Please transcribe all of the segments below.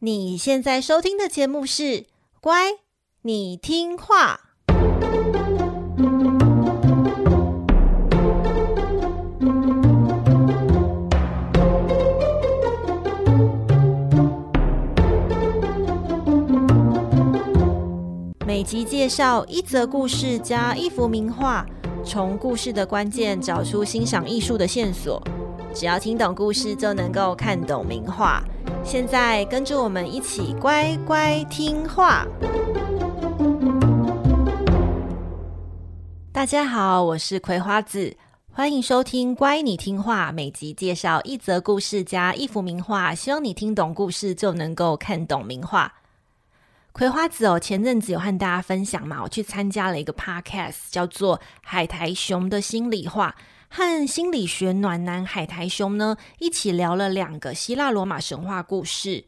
你现在收听的节目是《乖，你听话》。每集介绍一则故事加一幅名画，从故事的关键找出欣赏艺术的线索。只要听懂故事，就能够看懂名画。现在跟着我们一起乖乖听话。大家好，我是葵花子，欢迎收听《乖，你听话》。每集介绍一则故事加一幅名画，希望你听懂故事就能够看懂名画。葵花子哦，前阵子有和大家分享嘛，我去参加了一个 podcast，叫做《海苔熊的心里话》。和心理学暖男海苔熊呢，一起聊了两个希腊罗马神话故事。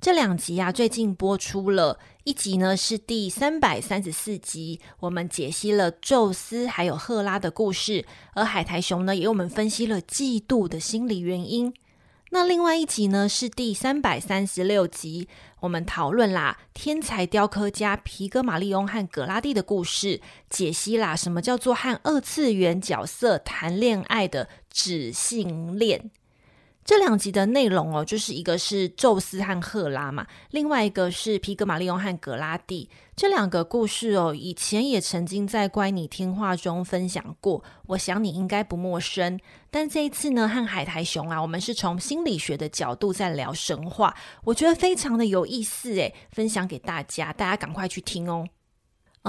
这两集啊，最近播出了一集呢，是第三百三十四集，我们解析了宙斯还有赫拉的故事，而海苔熊呢，也为我们分析了嫉妒的心理原因。那另外一集呢，是第三百三十六集，我们讨论啦天才雕刻家皮格马利翁和葛拉蒂的故事，解析啦什么叫做和二次元角色谈恋爱的纸性恋。这两集的内容哦，就是一个是宙斯和赫拉嘛，另外一个是皮格马利翁和格拉蒂。这两个故事哦，以前也曾经在乖你听话中分享过，我想你应该不陌生。但这一次呢，和海苔熊啊，我们是从心理学的角度在聊神话，我觉得非常的有意思诶，分享给大家，大家赶快去听哦。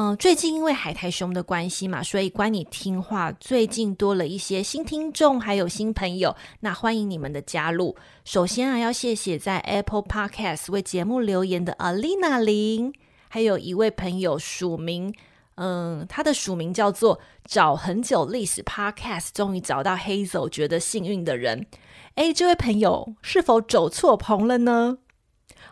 嗯，最近因为海苔熊的关系嘛，所以关你听话最近多了一些新听众，还有新朋友，那欢迎你们的加入。首先啊，要谢谢在 Apple Podcast 为节目留言的 Alina 林，还有一位朋友署名，嗯，他的署名叫做找很久历史 Podcast，终于找到 Hazel，觉得幸运的人。诶，这位朋友是否走错棚了呢？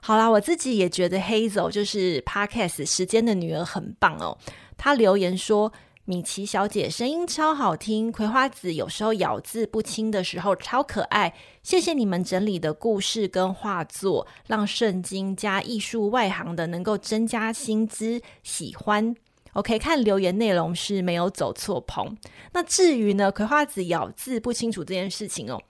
好啦，我自己也觉得 Hazel 就是 Podcast 时间的女儿很棒哦。她留言说：“米奇小姐声音超好听，葵花子有时候咬字不清的时候超可爱。谢谢你们整理的故事跟画作，让圣经加艺术外行的能够增加新知，喜欢。OK，看留言内容是没有走错棚。那至于呢，葵花子咬字不清楚这件事情哦，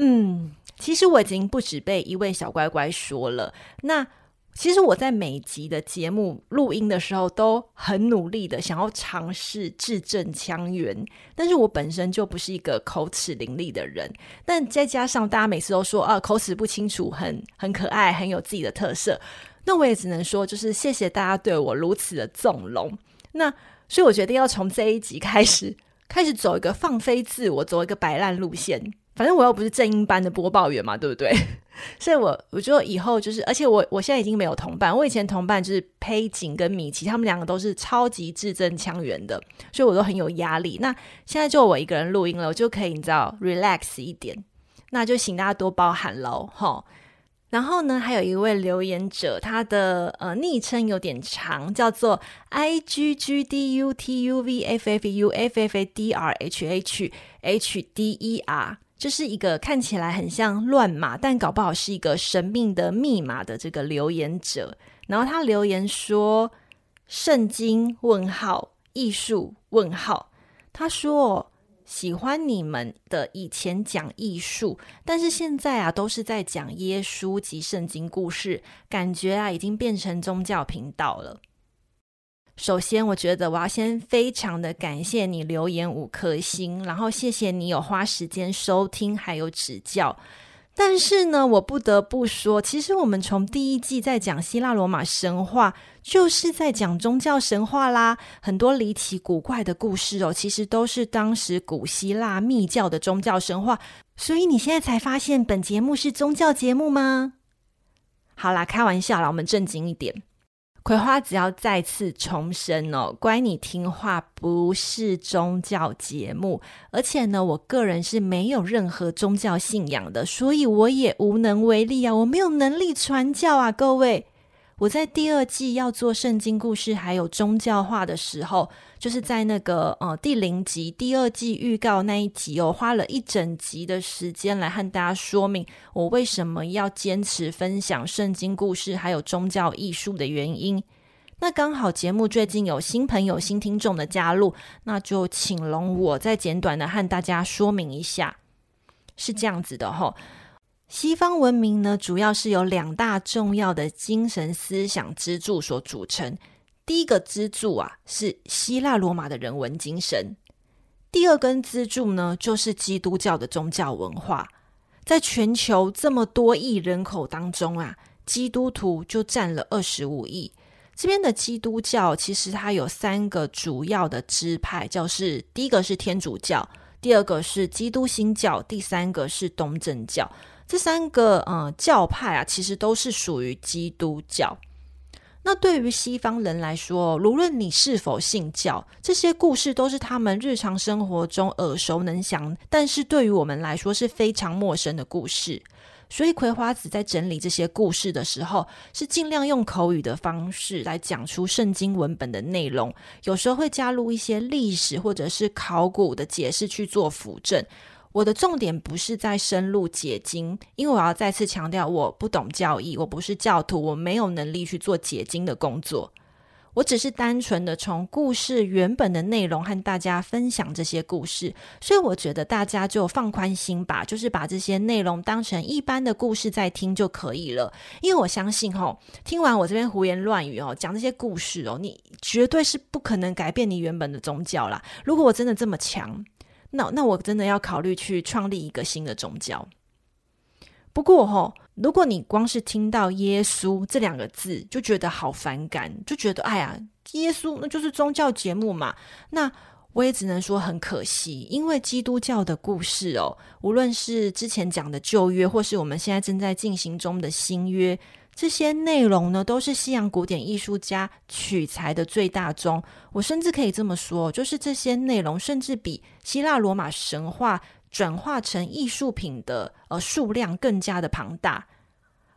嗯。”其实我已经不止被一位小乖乖说了。那其实我在每集的节目录音的时候，都很努力的想要尝试字正腔圆，但是我本身就不是一个口齿伶俐的人。但再加上大家每次都说啊，口齿不清楚，很很可爱，很有自己的特色。那我也只能说，就是谢谢大家对我如此的纵容。那所以我决定要从这一集开始，开始走一个放飞自我，走一个摆烂路线。反正我又不是正音班的播报员嘛，对不对？所以我，我我觉得以后就是，而且我我现在已经没有同伴，我以前同伴就是佩锦跟米奇，他们两个都是超级字正腔圆的，所以我都很有压力。那现在就我一个人录音了，我就可以你知道 relax 一点，那就请大家多包涵喽，齁。然后呢，还有一位留言者，他的呃昵称有点长，叫做 i g g d u t u v f f u f f a d r h h h d e r。这是一个看起来很像乱码，但搞不好是一个神秘的密码的这个留言者。然后他留言说：“圣经？问号艺术？问号。”他说：“喜欢你们的以前讲艺术，但是现在啊都是在讲耶稣及圣经故事，感觉啊已经变成宗教频道了。”首先，我觉得我要先非常的感谢你留言五颗星，然后谢谢你有花时间收听还有指教。但是呢，我不得不说，其实我们从第一季在讲希腊罗马神话，就是在讲宗教神话啦。很多离奇古怪的故事哦，其实都是当时古希腊密教的宗教神话。所以你现在才发现本节目是宗教节目吗？好啦，开玩笑啦，我们正经一点。葵花籽要再次重申哦，乖你听话不是宗教节目，而且呢，我个人是没有任何宗教信仰的，所以我也无能为力啊，我没有能力传教啊，各位，我在第二季要做圣经故事还有宗教化的时候，就是在那个呃第零集第二季预告那一集哦，花了一整集的时间来和大家说明我为什么要坚持分享圣经故事还有宗教艺术的原因。那刚好节目最近有新朋友、新听众的加入，那就请容我再简短的和大家说明一下，是这样子的吼。西方文明呢，主要是由两大重要的精神思想支柱所组成。第一个支柱啊，是希腊罗马的人文精神；第二根支柱呢，就是基督教的宗教文化。在全球这么多亿人口当中啊，基督徒就占了二十五亿。这边的基督教其实它有三个主要的支派，就是第一个是天主教，第二个是基督新教，第三个是东正教。这三个呃教派啊，其实都是属于基督教。那对于西方人来说，无论你是否信教，这些故事都是他们日常生活中耳熟能详，但是对于我们来说是非常陌生的故事。所以葵花子在整理这些故事的时候，是尽量用口语的方式来讲出圣经文本的内容，有时候会加入一些历史或者是考古的解释去做辅证。我的重点不是在深入解经，因为我要再次强调，我不懂教义，我不是教徒，我没有能力去做解经的工作。我只是单纯的从故事原本的内容和大家分享这些故事，所以我觉得大家就放宽心吧，就是把这些内容当成一般的故事在听就可以了。因为我相信齁，听完我这边胡言乱语哦，讲这些故事哦，你绝对是不可能改变你原本的宗教啦。如果我真的这么强。那那我真的要考虑去创立一个新的宗教。不过齁，如果你光是听到耶稣这两个字就觉得好反感，就觉得哎呀，耶稣那就是宗教节目嘛。那我也只能说很可惜，因为基督教的故事哦，无论是之前讲的旧约，或是我们现在正在进行中的新约。这些内容呢，都是西洋古典艺术家取材的最大宗。我甚至可以这么说，就是这些内容甚至比希腊罗马神话转化成艺术品的呃数量更加的庞大。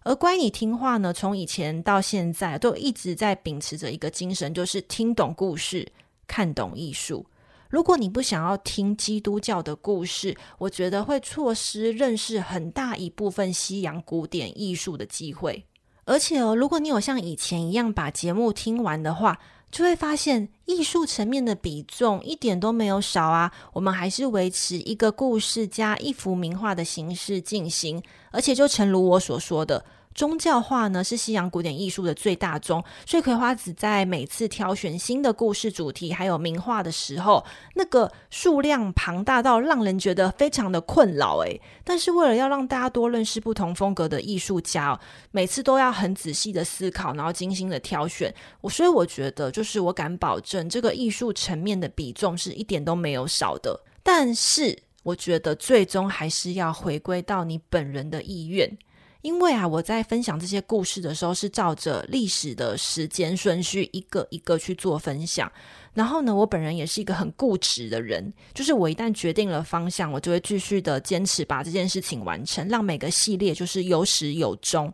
而乖你听话呢，从以前到现在都一直在秉持着一个精神，就是听懂故事，看懂艺术。如果你不想要听基督教的故事，我觉得会错失认识很大一部分西洋古典艺术的机会。而且哦，如果你有像以前一样把节目听完的话，就会发现艺术层面的比重一点都没有少啊。我们还是维持一个故事加一幅名画的形式进行，而且就诚如我所说的。宗教画呢，是西洋古典艺术的最大宗，所以葵花子在每次挑选新的故事主题还有名画的时候，那个数量庞大到让人觉得非常的困扰诶，但是为了要让大家多认识不同风格的艺术家，每次都要很仔细的思考，然后精心的挑选。我所以我觉得，就是我敢保证，这个艺术层面的比重是一点都没有少的。但是我觉得最终还是要回归到你本人的意愿。因为啊，我在分享这些故事的时候，是照着历史的时间顺序一个一个去做分享。然后呢，我本人也是一个很固执的人，就是我一旦决定了方向，我就会继续的坚持把这件事情完成，让每个系列就是有始有终。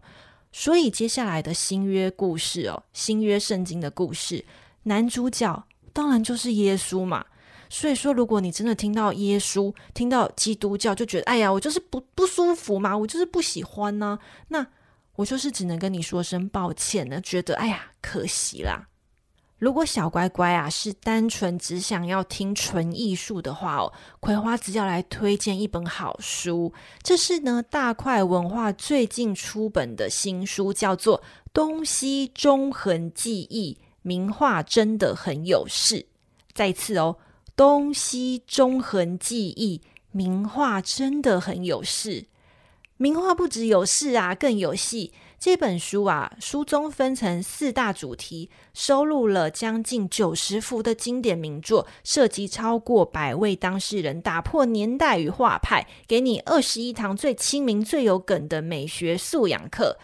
所以接下来的新约故事哦，新约圣经的故事，男主角当然就是耶稣嘛。所以说，如果你真的听到耶稣、听到基督教，就觉得哎呀，我就是不不舒服嘛，我就是不喜欢呢、那我就是只能跟你说声抱歉呢，觉得哎呀，可惜啦。如果小乖乖啊是单纯只想要听纯艺术的话哦，葵花子要来推荐一本好书，这是呢大块文化最近出本的新书，叫做《东西中横记忆》，名画真的很有事。再次哦。东西中横记忆，名画真的很有事。名画不只有事啊，更有戏。这本书啊，书中分成四大主题，收录了将近九十幅的经典名作，涉及超过百位当事人，打破年代与画派，给你二十一堂最亲民、最有梗的美学素养课。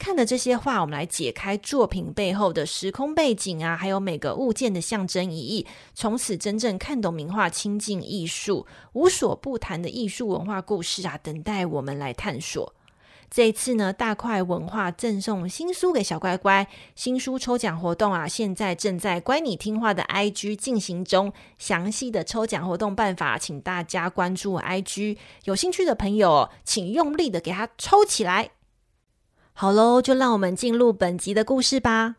看了这些画，我们来解开作品背后的时空背景啊，还有每个物件的象征意义，从此真正看懂名画，亲近艺术，无所不谈的艺术文化故事啊，等待我们来探索。这一次呢，大块文化赠送新书给小乖乖，新书抽奖活动啊，现在正在乖你听话的 IG 进行中。详细的抽奖活动办法，请大家关注 IG。有兴趣的朋友，请用力的给它抽起来。好喽，就让我们进入本集的故事吧。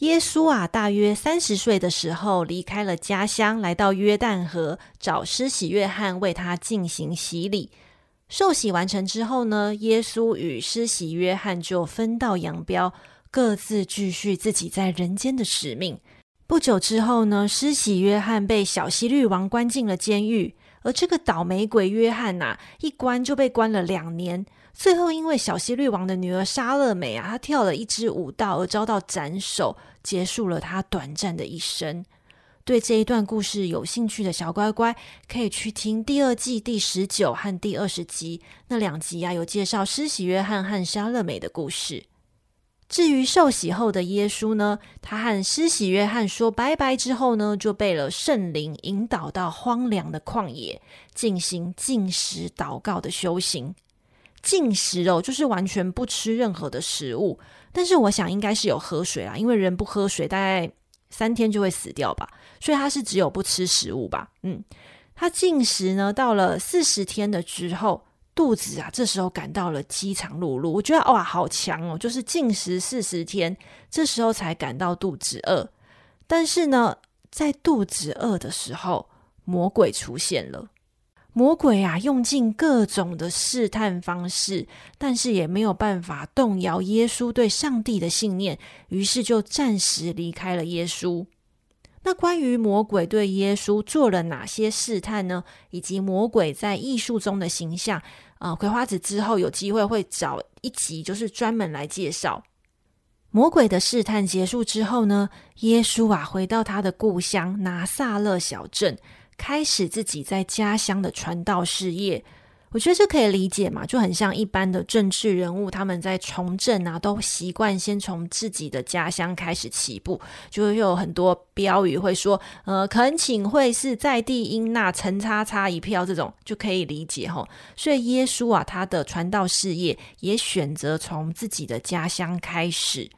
耶稣啊，大约三十岁的时候离开了家乡，来到约旦河找施洗约翰为他进行洗礼。受洗完成之后呢，耶稣与施洗约翰就分道扬镳，各自继续自己在人间的使命。不久之后呢，施洗约翰被小希律王关进了监狱，而这个倒霉鬼约翰呐、啊，一关就被关了两年。最后，因为小希律王的女儿莎乐美啊，她跳了一支舞蹈而遭到斩首，结束了她短暂的一生。对这一段故事有兴趣的小乖乖，可以去听第二季第十九和第二十集，那两集啊，有介绍施洗约翰和莎乐美的故事。至于受洗后的耶稣呢，他和施洗约翰说拜拜之后呢，就被了圣灵引导到荒凉的旷野，进行禁食祷告的修行。禁食哦，就是完全不吃任何的食物，但是我想应该是有喝水啦，因为人不喝水大概三天就会死掉吧。所以他是只有不吃食物吧？嗯，他禁食呢，到了四十天的之后，肚子啊，这时候感到了饥肠辘辘。我觉得哇，好强哦！就是禁食四十天，这时候才感到肚子饿。但是呢，在肚子饿的时候，魔鬼出现了。魔鬼啊，用尽各种的试探方式，但是也没有办法动摇耶稣对上帝的信念，于是就暂时离开了耶稣。那关于魔鬼对耶稣做了哪些试探呢？以及魔鬼在艺术中的形象，啊、葵花子之后有机会会找一集，就是专门来介绍魔鬼的试探。结束之后呢，耶稣啊，回到他的故乡拿撒勒小镇，开始自己在家乡的传道事业。我觉得这可以理解嘛，就很像一般的政治人物，他们在从政啊，都习惯先从自己的家乡开始起步，就会有很多标语会说，呃，恳请会是在地应纳陈叉叉一票，这种就可以理解吼。所以耶稣啊，他的传道事业也选择从自己的家乡开始。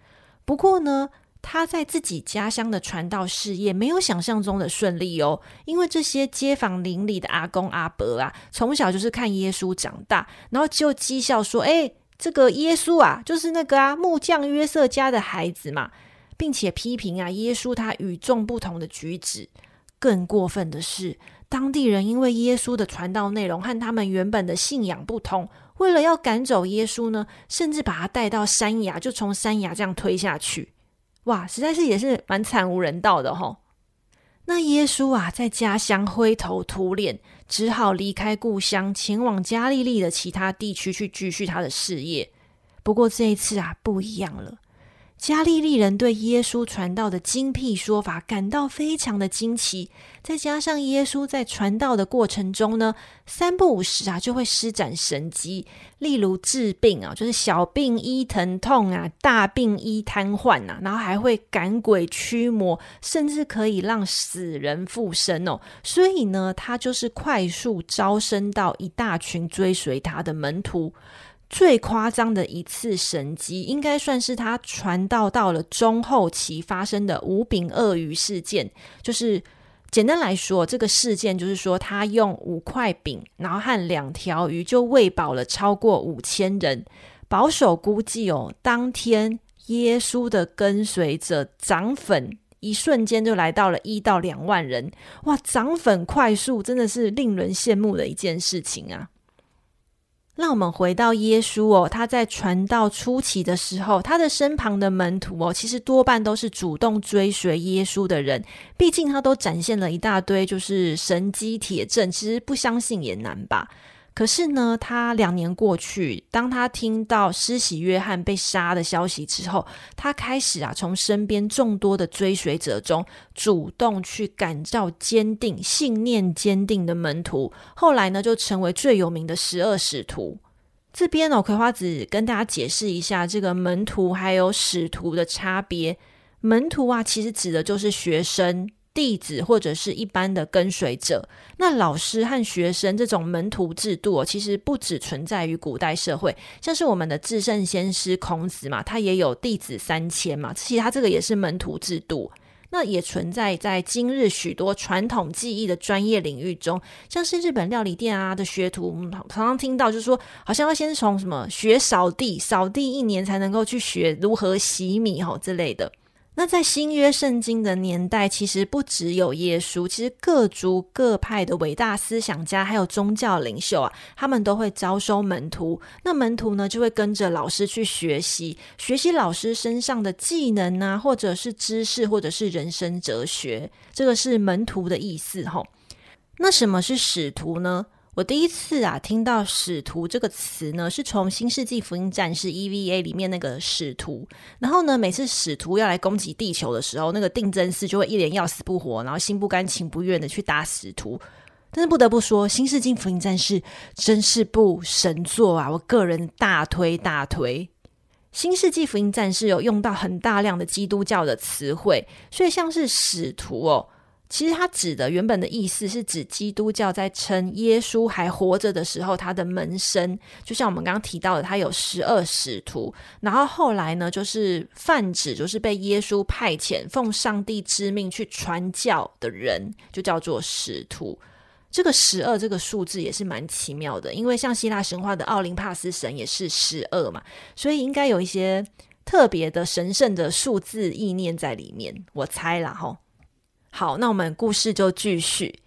不过呢，他在自己家乡的传道事业没有想象中的顺利哦，因为这些街坊邻里的阿公阿伯啊，从小就是看耶稣长大，然后就讥笑说：“哎，这个耶稣啊，就是那个啊木匠约瑟家的孩子嘛，并且批评啊耶稣他与众不同的举止。更过分的是，当地人因为耶稣的传道内容和他们原本的信仰不同，为了要赶走耶稣呢，甚至把他带到山崖，就从山崖这样推下去。”哇，实在是也是蛮惨无人道的吼。那耶稣啊，在家乡灰头土脸，只好离开故乡，前往加利利的其他地区去继续他的事业。不过这一次啊，不一样了。加利利人对耶稣传道的精辟说法感到非常的惊奇，再加上耶稣在传道的过程中呢，三不五时啊就会施展神迹，例如治病啊，就是小病医疼痛啊，大病医瘫痪啊，然后还会赶鬼驱魔，甚至可以让死人复生哦。所以呢，他就是快速招生到一大群追随他的门徒。最夸张的一次神迹，应该算是他传道到了中后期发生的五饼鳄鱼事件。就是简单来说，这个事件就是说，他用五块饼，然后和两条鱼，就喂饱了超过五千人。保守估计哦，当天耶稣的跟随者涨粉，一瞬间就来到了一到两万人。哇，涨粉快速，真的是令人羡慕的一件事情啊！那我们回到耶稣哦，他在传道初期的时候，他的身旁的门徒哦，其实多半都是主动追随耶稣的人。毕竟他都展现了一大堆就是神机铁证，其实不相信也难吧。可是呢，他两年过去，当他听到施洗约翰被杀的消息之后，他开始啊，从身边众多的追随者中，主动去感召坚定、信念坚定的门徒。后来呢，就成为最有名的十二使徒。这边哦，葵花子跟大家解释一下这个门徒还有使徒的差别。门徒啊，其实指的就是学生。弟子或者是一般的跟随者。那老师和学生这种门徒制度哦，其实不只存在于古代社会，像是我们的至圣先师孔子嘛，他也有弟子三千嘛，其实他这个也是门徒制度。那也存在在今日许多传统技艺的专业领域中，像是日本料理店啊的学徒，常常听到就是说，好像要先从什么学扫地，扫地一年才能够去学如何洗米吼之类的。那在新约圣经的年代，其实不只有耶稣，其实各族各派的伟大思想家，还有宗教领袖啊，他们都会招收门徒。那门徒呢，就会跟着老师去学习，学习老师身上的技能啊，或者是知识，或者是人生哲学。这个是门徒的意思吼。那什么是使徒呢？我第一次啊听到“使徒”这个词呢，是从《新世纪福音战士》EVA 里面那个使徒。然后呢，每次使徒要来攻击地球的时候，那个定真寺就会一脸要死不活，然后心不甘情不愿的去打使徒。但是不得不说，《新世纪福音战士》真是部神作啊！我个人大推大推，《新世纪福音战士》有用到很大量的基督教的词汇，所以像是使徒哦。其实它指的原本的意思是指基督教在称耶稣还活着的时候，他的门生，就像我们刚刚提到的，他有十二使徒。然后后来呢，就是泛指就是被耶稣派遣奉上帝之命去传教的人，就叫做使徒。这个十二这个数字也是蛮奇妙的，因为像希腊神话的奥林帕斯神也是十二嘛，所以应该有一些特别的神圣的数字意念在里面，我猜啦吼。好，那我们故事就继续。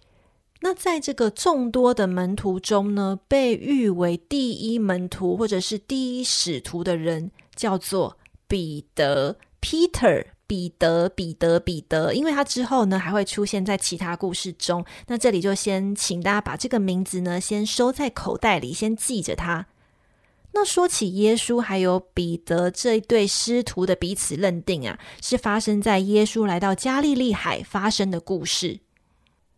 那在这个众多的门徒中呢，被誉为第一门徒或者是第一使徒的人，叫做彼得 （Peter）。彼得，彼得，彼得，因为他之后呢还会出现在其他故事中。那这里就先请大家把这个名字呢先收在口袋里，先记着他。那说起耶稣还有彼得这一对师徒的彼此认定啊，是发生在耶稣来到加利利海发生的故事。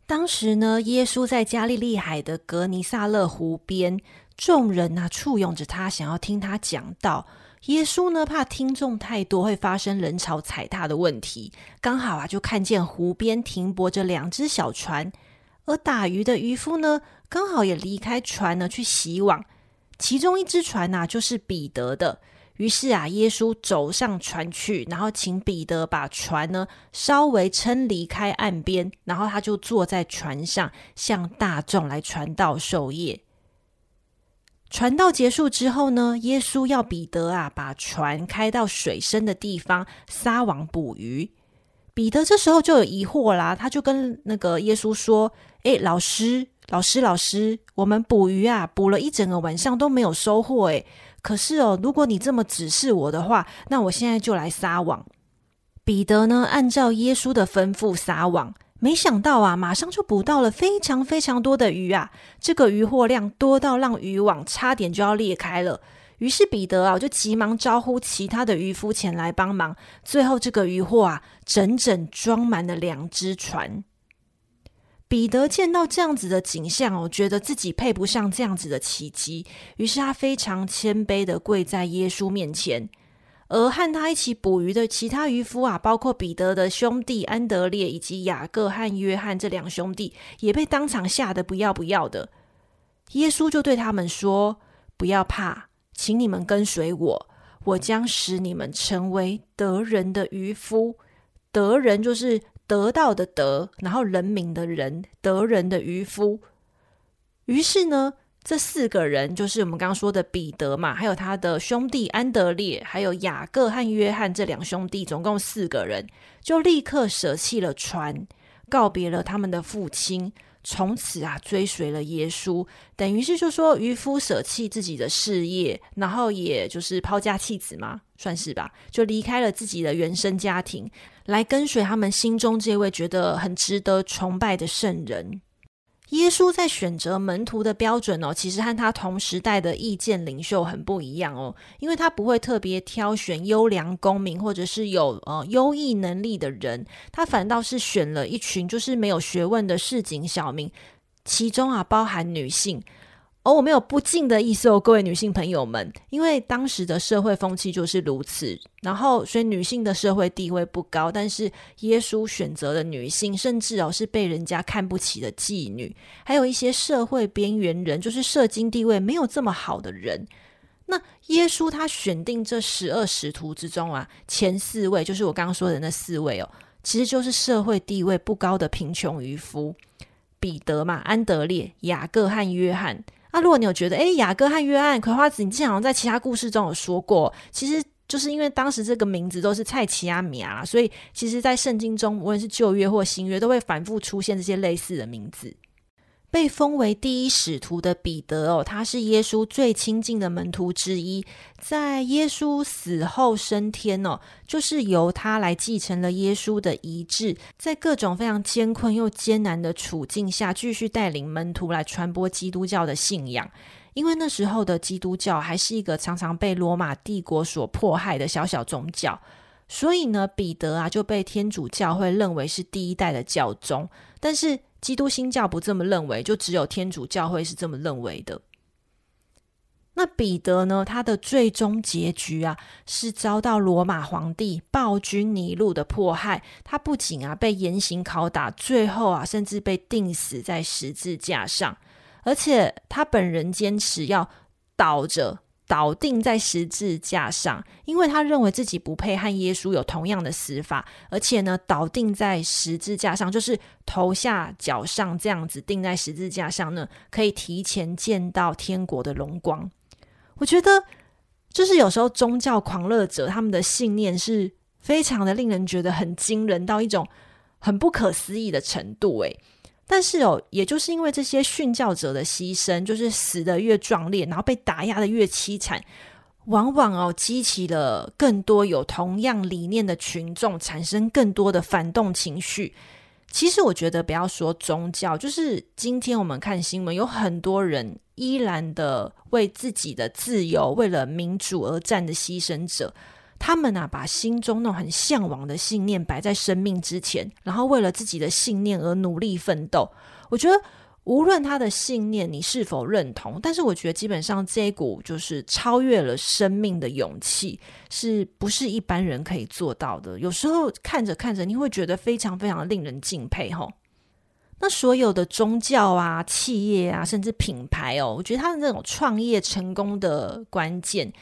当时呢，耶稣在加利利海的格尼撒勒湖边，众人啊簇拥着他，想要听他讲道。耶稣呢怕听众太多会发生人潮踩踏的问题，刚好啊就看见湖边停泊着两只小船，而打鱼的渔夫呢刚好也离开船呢去洗网。其中一只船呐、啊，就是彼得的。于是啊，耶稣走上船去，然后请彼得把船呢稍微撑离开岸边，然后他就坐在船上，向大众来传道授业。传道结束之后呢，耶稣要彼得啊把船开到水深的地方撒网捕鱼。彼得这时候就有疑惑啦，他就跟那个耶稣说：“诶，老师。”老师，老师，我们捕鱼啊，捕了一整个晚上都没有收获诶。可是哦，如果你这么指示我的话，那我现在就来撒网。彼得呢，按照耶稣的吩咐撒网，没想到啊，马上就捕到了非常非常多的鱼啊。这个渔获量多到让渔网差点就要裂开了。于是彼得啊，就急忙招呼其他的渔夫前来帮忙。最后这个渔获啊，整整装满了两只船。彼得见到这样子的景象哦，觉得自己配不上这样子的奇迹，于是他非常谦卑的跪在耶稣面前。而和他一起捕鱼的其他渔夫啊，包括彼得的兄弟安德烈以及雅各和约翰这两兄弟，也被当场吓得不要不要的。耶稣就对他们说：“不要怕，请你们跟随我，我将使你们成为得人的渔夫。得人就是。”得到的得，然后人民的人，得人的渔夫。于是呢，这四个人就是我们刚刚说的彼得嘛，还有他的兄弟安德烈，还有雅各和约翰这两兄弟，总共四个人，就立刻舍弃了船，告别了他们的父亲。从此啊，追随了耶稣，等于是就说渔夫舍弃自己的事业，然后也就是抛家弃子嘛，算是吧，就离开了自己的原生家庭，来跟随他们心中这位觉得很值得崇拜的圣人。耶稣在选择门徒的标准哦，其实和他同时代的意见领袖很不一样哦，因为他不会特别挑选优良公民或者是有呃优异能力的人，他反倒是选了一群就是没有学问的市井小民，其中啊包含女性，哦，我没有不敬的意思哦，各位女性朋友们，因为当时的社会风气就是如此，然后所以女性的社会地位不高，但是耶稣选择了女性，甚至哦是被人家看不起的妓女，还有一些社会边缘人，就是社经地位没有这么好的人。那耶稣他选定这十二使徒之中啊，前四位就是我刚刚说的那四位哦，其实就是社会地位不高的贫穷渔夫，彼得嘛、安德烈、雅各和约翰。那、如果你有觉得，诶，雅各和约翰、葵花子，你之前好像在其他故事中有说过，其实就是因为当时这个名字都是菜奇阿米啊，所以其实，在圣经中，无论是旧约或新约，都会反复出现这些类似的名字。被封为第一使徒的彼得哦，他是耶稣最亲近的门徒之一。在耶稣死后升天哦，就是由他来继承了耶稣的遗志，在各种非常艰困又艰难的处境下，继续带领门徒来传播基督教的信仰。因为那时候的基督教还是一个常常被罗马帝国所迫害的小小宗教，所以呢，彼得啊就被天主教会认为是第一代的教宗，但是。基督新教不这么认为，就只有天主教会是这么认为的。那彼得呢？他的最终结局啊，是遭到罗马皇帝暴君尼禄的迫害。他不仅啊被严刑拷打，最后啊甚至被钉死在十字架上，而且他本人坚持要倒着。倒定在十字架上，因为他认为自己不配和耶稣有同样的死法，而且呢，倒定在十字架上，就是头下脚上这样子定在十字架上呢，可以提前见到天国的荣光。我觉得，就是有时候宗教狂热者他们的信念是非常的令人觉得很惊人，到一种很不可思议的程度，诶。但是哦，也就是因为这些殉教者的牺牲，就是死得越壮烈，然后被打压得越凄惨，往往哦激起了更多有同样理念的群众产生更多的反动情绪。其实我觉得，不要说宗教，就是今天我们看新闻，有很多人依然的为自己的自由、为了民主而战的牺牲者。他们啊，把心中那种很向往的信念摆在生命之前，然后为了自己的信念而努力奋斗。我觉得，无论他的信念你是否认同，但是我觉得基本上这一股就是超越了生命的勇气，是不是一般人可以做到的？有时候看着看着，你会觉得非常非常令人敬佩。吼，那所有的宗教啊、企业啊，甚至品牌哦，我觉得他的那种创业成功的关键。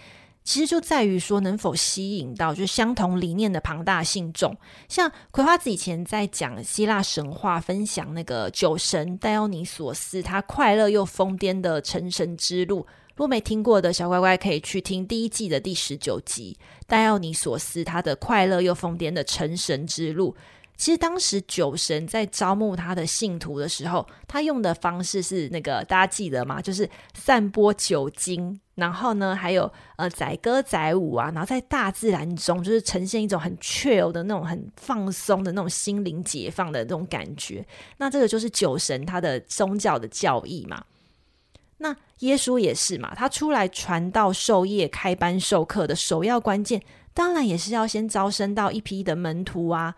其实就在于说能否吸引到就相同理念的庞大信众，像葵花子以前在讲希腊神话，分享那个酒神戴奥尼索斯他快乐又疯癫的成神之路。如果没听过的小乖乖可以去听第一季的第十九集，戴奥尼索斯他的快乐又疯癫的成神之路。其实当时酒神在招募他的信徒的时候，他用的方式是那个大家记得吗？就是散播酒精，然后呢，还有呃载歌载舞啊，然后在大自然中就是呈现一种很 chill 的那种很放松的那种心灵解放的那种感觉。那这个就是酒神他的宗教的教义嘛。那耶稣也是嘛，他出来传道授业、开班授课的首要关键，当然也是要先招生到一批的门徒啊。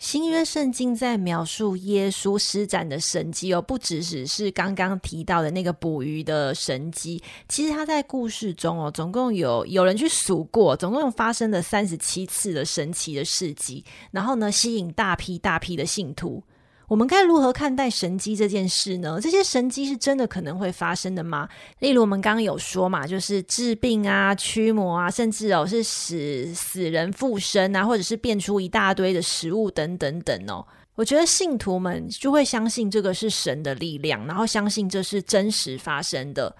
新约圣经在描述耶稣施展的神迹哦，不只只是刚刚提到的那个捕鱼的神迹，其实他在故事中哦，总共有有人去数过，总共发生了三十七次的神奇的事迹，然后呢，吸引大批大批的信徒。我们该如何看待神迹这件事呢？这些神迹是真的可能会发生的吗？例如我们刚刚有说嘛，就是治病啊、驱魔啊，甚至哦是使死人复生啊，或者是变出一大堆的食物等等等哦。我觉得信徒们就会相信这个是神的力量，然后相信这是真实发生的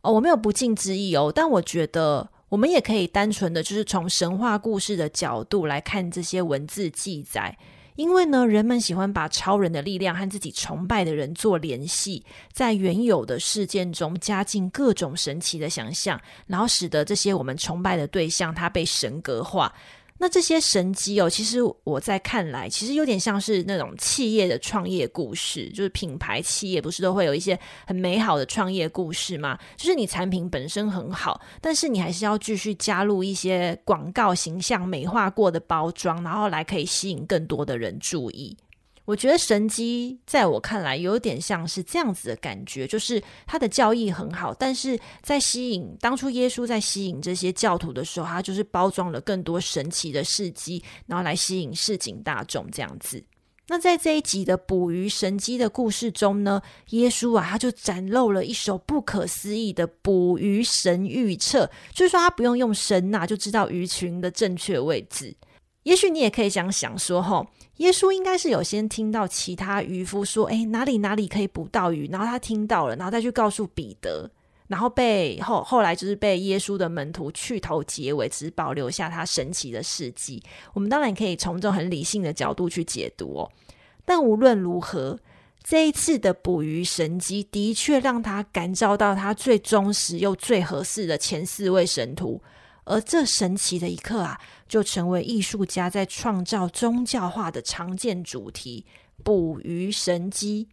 哦。我没有不敬之意哦，但我觉得我们也可以单纯的就是从神话故事的角度来看这些文字记载。因为呢，人们喜欢把超人的力量和自己崇拜的人做联系，在原有的事件中加进各种神奇的想象，然后使得这些我们崇拜的对象，他被神格化。那这些神机哦，其实我在看来，其实有点像是那种企业的创业故事，就是品牌企业不是都会有一些很美好的创业故事吗？就是你产品本身很好，但是你还是要继续加入一些广告形象美化过的包装，然后来可以吸引更多的人注意。我觉得神迹在我看来有点像是这样子的感觉，就是他的教义很好，但是在吸引当初耶稣在吸引这些教徒的时候，他就是包装了更多神奇的事迹，然后来吸引市井大众这样子。那在这一集的捕鱼神迹的故事中呢，耶稣啊他就展露了一手不可思议的捕鱼神预测，就是说他不用用神呐、就知道鱼群的正确位置。也许你也可以这样想说，吼，耶稣应该是有先听到其他渔夫说，诶，哪里哪里可以捕到鱼，然后他听到了，然后再去告诉彼得，然后被后后来就是被耶稣的门徒去头结尾，只保留下他神奇的事迹。我们当然可以从这种很理性的角度去解读哦。但无论如何，这一次的捕鱼神迹的确让他感召到他最忠实又最合适的前四位神徒。而这神奇的一刻啊，就成为艺术家在创造宗教化的常见主题——捕鱼神机。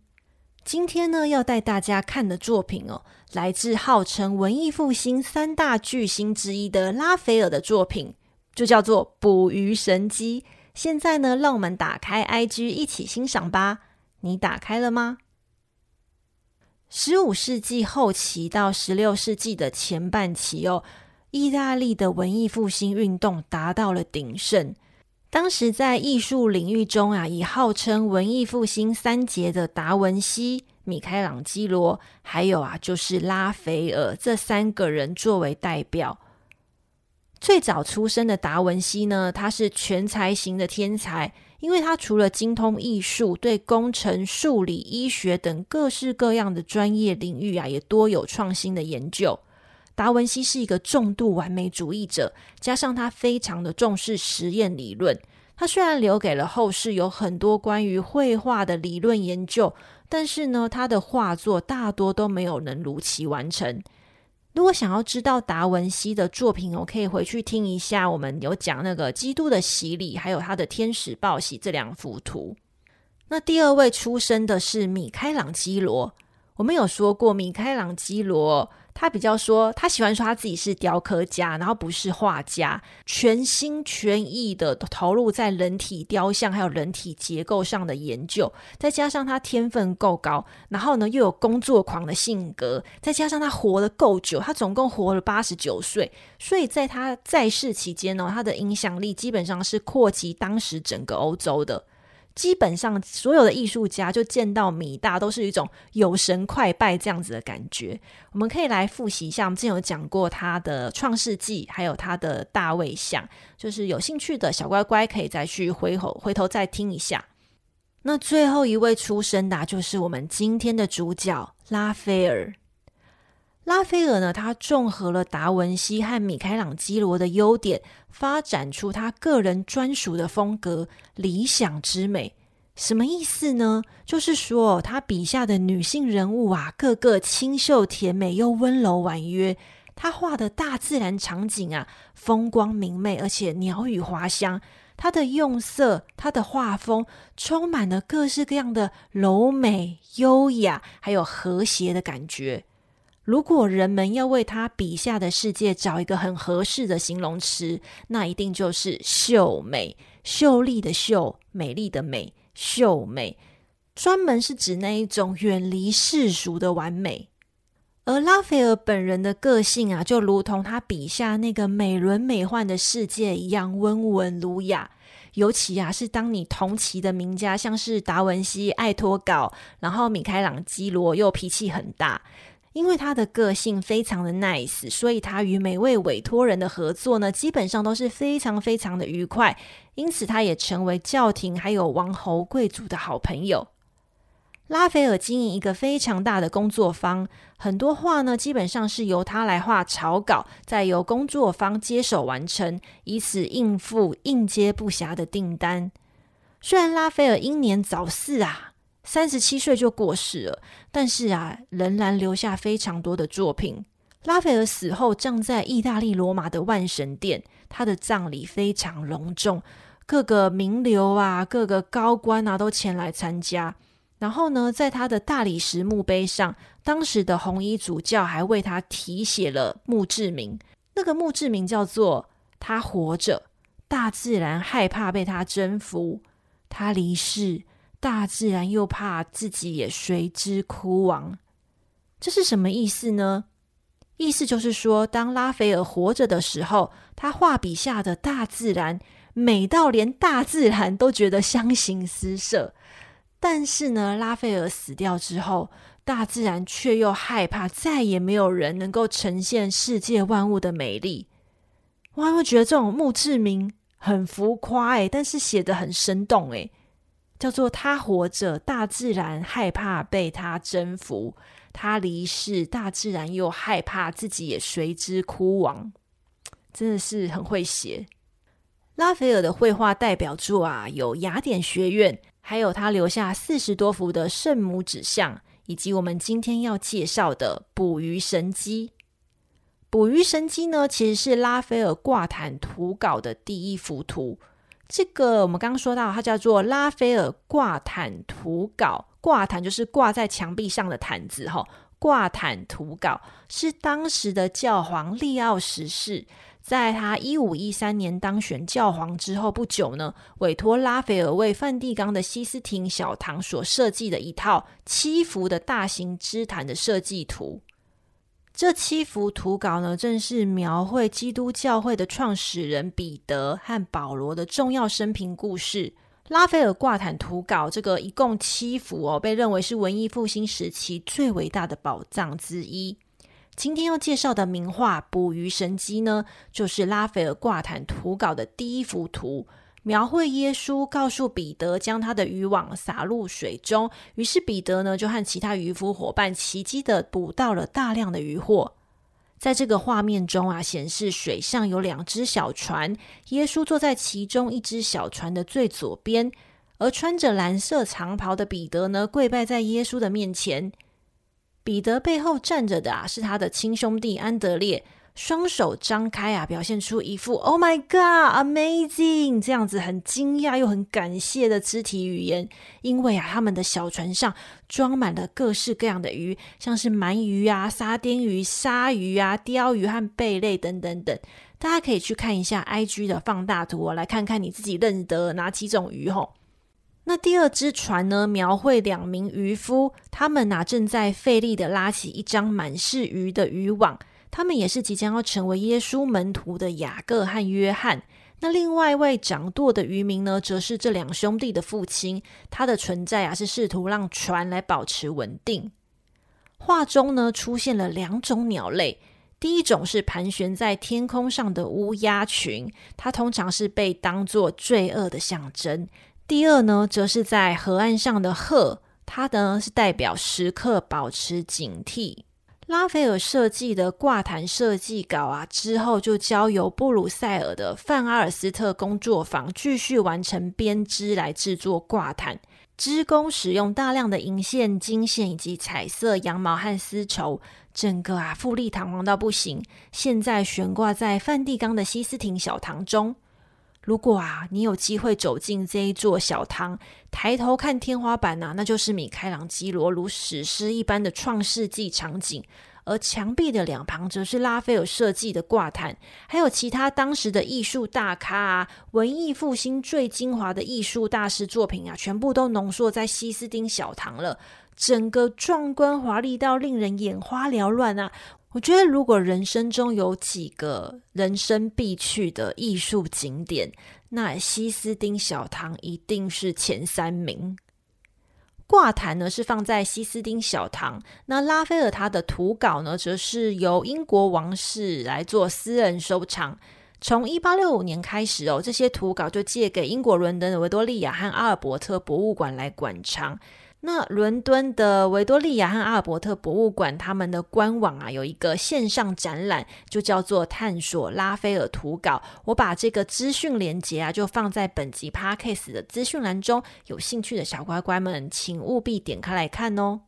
今天呢，要带大家看的作品哦，来自号称文艺复兴三大巨星之一的拉斐尔的作品，就叫做《捕鱼神机》。现在呢，让我们打开 IG 一起欣赏吧。你打开了吗？十五世纪后期到十六世纪的前半期哦。意大利的文艺复兴运动达到了鼎盛。当时在艺术领域中啊，以号称文艺复兴三杰的达文西、米开朗基罗，还有啊就是拉斐尔这三个人作为代表。最早出生的达文西呢，他是全才型的天才，因为他除了精通艺术，对工程、数理、医学等各式各样的专业领域啊，也多有创新的研究。达文西是一个重度完美主义者，加上他非常的重视实验理论。他虽然留给了后世有很多关于绘画的理论研究，但是呢，他的画作大多都没有能如期完成。如果想要知道达文西的作品，我可以回去听一下，我们有讲那个基督的洗礼，还有他的天使报喜这两幅图。那第二位出生的是米开朗基罗，我们有说过米开朗基罗。他比较说，他喜欢说他自己是雕刻家，然后不是画家，全心全意的投入在人体雕像还有人体结构上的研究，再加上他天分够高，然后呢又有工作狂的性格，再加上他活得够久，他总共活了八十九岁，所以在他在世期间呢，他的影响力基本上是扩及当时整个欧洲的。基本上所有的艺术家就见到米大都是一种有神快拜这样子的感觉。我们可以来复习一下，我们之前有讲过他的《创世纪》，还有他的大卫像，就是有兴趣的小乖乖可以再去回头回头再听一下。那最后一位出生的，就是我们今天的主角拉斐尔。拉斐尔呢，他综合了达文西和米开朗基罗的优点，发展出他个人专属的风格——理想之美。什么意思呢？就是说，他笔下的女性人物啊，个个清秀甜美又温柔婉约。他画的大自然场景啊，风光明媚，而且鸟语花香。他的用色，他的画风，充满了各式各样的柔美、优雅，还有和谐的感觉。如果人们要为他笔下的世界找一个很合适的形容词，那一定就是秀美、秀丽的秀、美丽的美、秀美，专门是指那一种远离世俗的完美。而拉斐尔本人的个性啊，就如同他笔下那个美轮美奂的世界一样温文儒雅。尤其啊，是当你同期的名家，像是达文西爱脱稿，然后米开朗基罗又脾气很大。因为他的个性非常的 nice，所以他与每位委托人的合作呢，基本上都是非常非常的愉快。因此，他也成为教廷还有王侯贵族的好朋友。拉斐尔经营一个非常大的工作坊，很多画呢，基本上是由他来画草稿，再由工作坊接手完成，以此应付应接不暇的订单。虽然拉斐尔英年早逝啊。三十七岁就过世了，但是啊，仍然留下非常多的作品。拉斐尔死后葬在意大利罗马的万神殿，他的葬礼非常隆重，各个名流啊、各个高官啊都前来参加。然后呢，在他的大理石墓碑上，当时的红衣主教还为他题写了墓志铭，那个墓志铭叫做“他活着，大自然害怕被他征服；他离世。”大自然又怕自己也随之枯亡。这是什么意思呢？意思就是说，当拉斐尔活着的时候，他画笔下的大自然美到连大自然都觉得相形失色。但是呢，拉斐尔死掉之后，大自然却又害怕再也没有人能够呈现世界万物的美丽。我还会觉得这种墓志铭很浮夸哎，但是写得很生动哎，叫做“他活着，大自然害怕被他征服。”他离世，大自然又害怕自己也随之枯亡，真的是很会写。拉斐尔的绘画代表作啊，有雅典学院，还有他留下四十多幅的圣母指像，以及我们今天要介绍的捕鱼神机。捕鱼神机呢，其实是拉斐尔挂毯图稿的第一幅图。这个我们刚刚说到，它叫做拉斐尔挂毯图稿。挂毯就是挂在墙壁上的毯子，哈。挂毯图稿是当时的教皇利奥十世，在他一五一三年当选教皇之后不久呢，委托拉斐尔为梵蒂冈的西斯廷小堂所设计的一套七幅的大型织毯的设计图。这七幅图稿呢，正是描绘基督教会的创始人彼得和保罗的重要生平故事。拉斐尔挂毯图稿这个一共七幅哦，被认为是文艺复兴时期最伟大的宝藏之一。今天要介绍的名画《捕鱼神机》呢，就是拉斐尔挂毯图稿的第一幅图，描绘耶稣告诉彼得将他的渔网撒入水中，于是彼得呢就和其他渔夫伙伴奇迹地捕到了大量的渔获。在这个画面中啊，显示水上有两只小船，耶稣坐在其中一只小船的最左边，而穿着蓝色长袍的彼得呢，跪拜在耶稣的面前。彼得背后站着的啊，是他的亲兄弟安德烈。双手张开啊，表现出一副 “Oh my God, amazing” 这样子很惊讶又很感谢的肢体语言。因为啊，他们的小船上装满了各式各样的鱼，像是鳗鱼啊、沙丁鱼、鲨鱼啊、鲷鱼和贝类等等等。大家可以去看一下 IG 的放大图，来看看你自己认得哪几种鱼吼。那第二只船呢，描绘两名渔夫，他们呐正在费力的拉起一张满是鱼的渔网。他们也是即将要成为耶稣门徒的雅各和约翰。那另外一位掌舵的渔民呢，则是这两兄弟的父亲。他的存在啊，是试图让船来保持稳定。画中呢，出现了两种鸟类。第一种是盘旋在天空上的乌鸦群，它通常是被当作罪恶的象征。第二呢，则是在河岸上的鹤，它呢是代表时刻保持警惕。拉斐尔设计的挂毯设计稿啊，之后就交由布鲁塞尔的范阿尔斯特工作坊继续完成编织来制作挂毯。织工使用大量的银线、金线以及彩色羊毛和丝绸，整个啊富丽堂皇到不行。现在悬挂在梵蒂冈的西斯廷小堂中。如果啊，你有机会走进这一座小堂，抬头看天花板呐、那就是米开朗基罗如史诗一般的创世纪场景；而墙壁的两旁则是拉斐尔设计的挂毯，还有其他当时的艺术大咖啊，文艺复兴最精华的艺术大师作品啊，全部都浓缩在西斯丁小堂了，整个壮观华丽到令人眼花缭乱啊！我觉得，如果人生中有几个人生必去的艺术景点，那西斯丁小堂一定是前三名。挂毯呢是放在西斯丁小堂，那拉斐尔他的图稿呢，则是由英国王室来做私人收藏。从一八六五年开始哦，这些图稿就借给英国伦敦的维多利亚和阿尔伯特博物馆来馆藏。那伦敦的维多利亚和阿尔伯特博物馆，他们的官网啊有一个线上展览，就叫做“探索拉斐尔图稿”。我把这个资讯连接啊，就放在本集 Podcast 的资讯栏中。有兴趣的小乖乖们，请务必点开来看哦。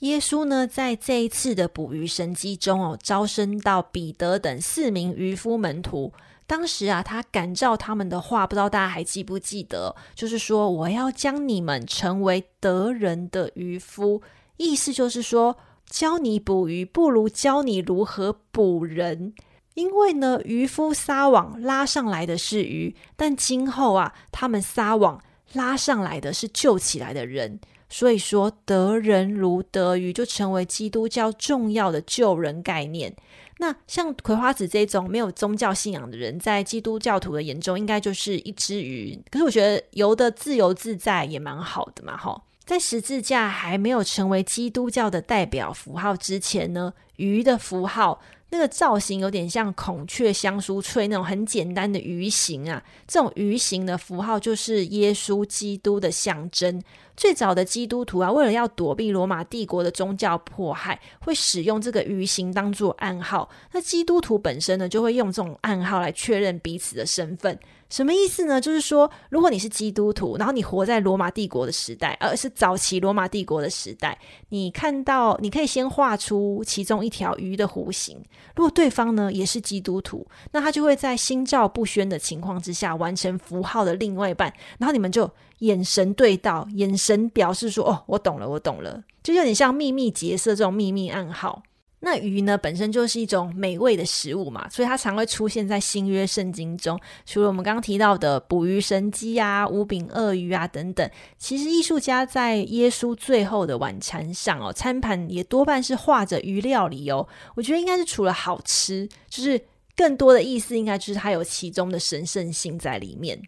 耶稣呢，在这一次的捕鱼神迹中哦，招生到彼得等四名渔夫门徒。当时啊，他感召他们的话，不知道大家还记不记得？就是说，我要将你们成为得人的渔夫，意思就是说，教你捕鱼不如教你如何捕人。因为呢，渔夫撒网拉上来的是鱼，但今后啊，他们撒网拉上来的是救起来的人。所以说，得人如得鱼，就成为基督教重要的救人概念。那像葵花子这种没有宗教信仰的人，在基督教徒的眼中，应该就是一只鱼。可是我觉得游的自由自在也蛮好的嘛，哈。在十字架还没有成为基督教的代表符号之前呢，鱼的符号。那个造型有点像孔雀香酥脆那种很简单的鱼形啊，这种鱼形的符号就是耶稣基督的象征。最早的基督徒啊，为了要躲避罗马帝国的宗教迫害，会使用这个鱼形当做暗号。那基督徒本身呢，就会用这种暗号来确认彼此的身份。什么意思呢？就是说，如果你是基督徒，然后你活在罗马帝国的时代，而是早期罗马帝国的时代，你看到，你可以先画出其中一条鱼的弧形。如果对方呢也是基督徒，那他就会在心照不宣的情况之下完成符号的另外一半，然后你们就眼神对到，眼神表示说：“哦，我懂了，我懂了。”就有点像秘密结社这种秘密暗号。那鱼呢，本身就是一种美味的食物嘛，所以它常会出现在新约圣经中。除了我们刚刚提到的捕鱼神迹啊、五饼鳄鱼啊等等，其实艺术家在耶稣最后的晚餐上哦，餐盘也多半是画着鱼料理哦。我觉得应该是除了好吃，就是更多的意思，应该就是它有其中的神圣性在里面。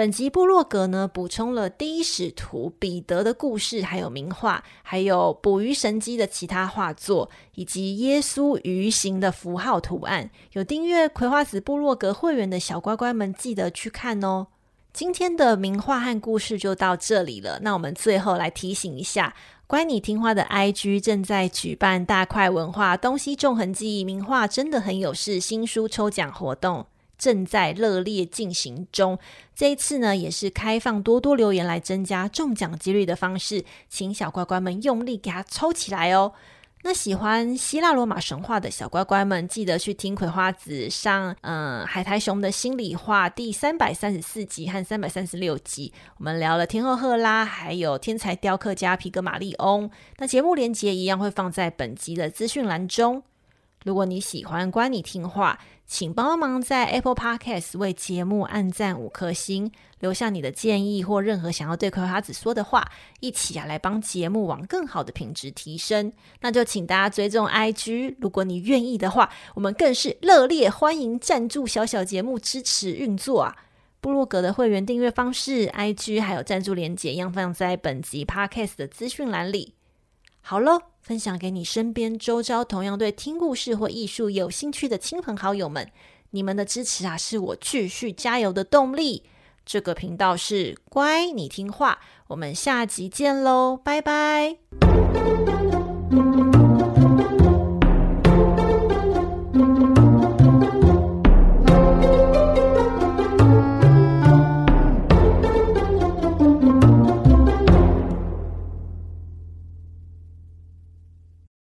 本集部落格呢，补充了第一使徒彼得的故事，还有名画，还有捕鱼神机的其他画作，以及耶稣鱼形的符号图案。有订阅葵花子部落格会员的小乖乖们，记得去看哦。今天的名画和故事就到这里了。那我们最后来提醒一下，乖你听话的 IG 正在举办大块文化东西纵横记忆名画真的很有事新书抽奖活动。正在热烈进行中。这一次呢，也是开放多多留言来增加中奖几率的方式，请小乖乖们用力给它抽起来哦。那喜欢希腊罗马神话的小乖乖们，记得去听葵花子上，嗯，海苔熊的心里话第三百三十四集和三百三十六集，我们聊了天后赫拉，还有天才雕刻家皮格马利翁。那节目连接一样会放在本集的资讯栏中。如果你喜欢乖你听话，请帮忙在 Apple Podcast 为节目按赞五颗星，留下你的建议或任何想要对葵花子说的话，一起啊来帮节目往更好的品质提升。那就请大家追踪 IG，如果你愿意的话，我们更是热烈欢迎赞助小小节目支持运作啊！部落格的会员订阅方式、IG 还有赞助连结一样放在本集 Podcast 的资讯栏里。好喽。分享给你身边周遭同样对听故事或艺术有兴趣的亲朋好友们，你们的支持啊，是我继续加油的动力。这个频道是乖你听话，我们下集见喽，拜拜。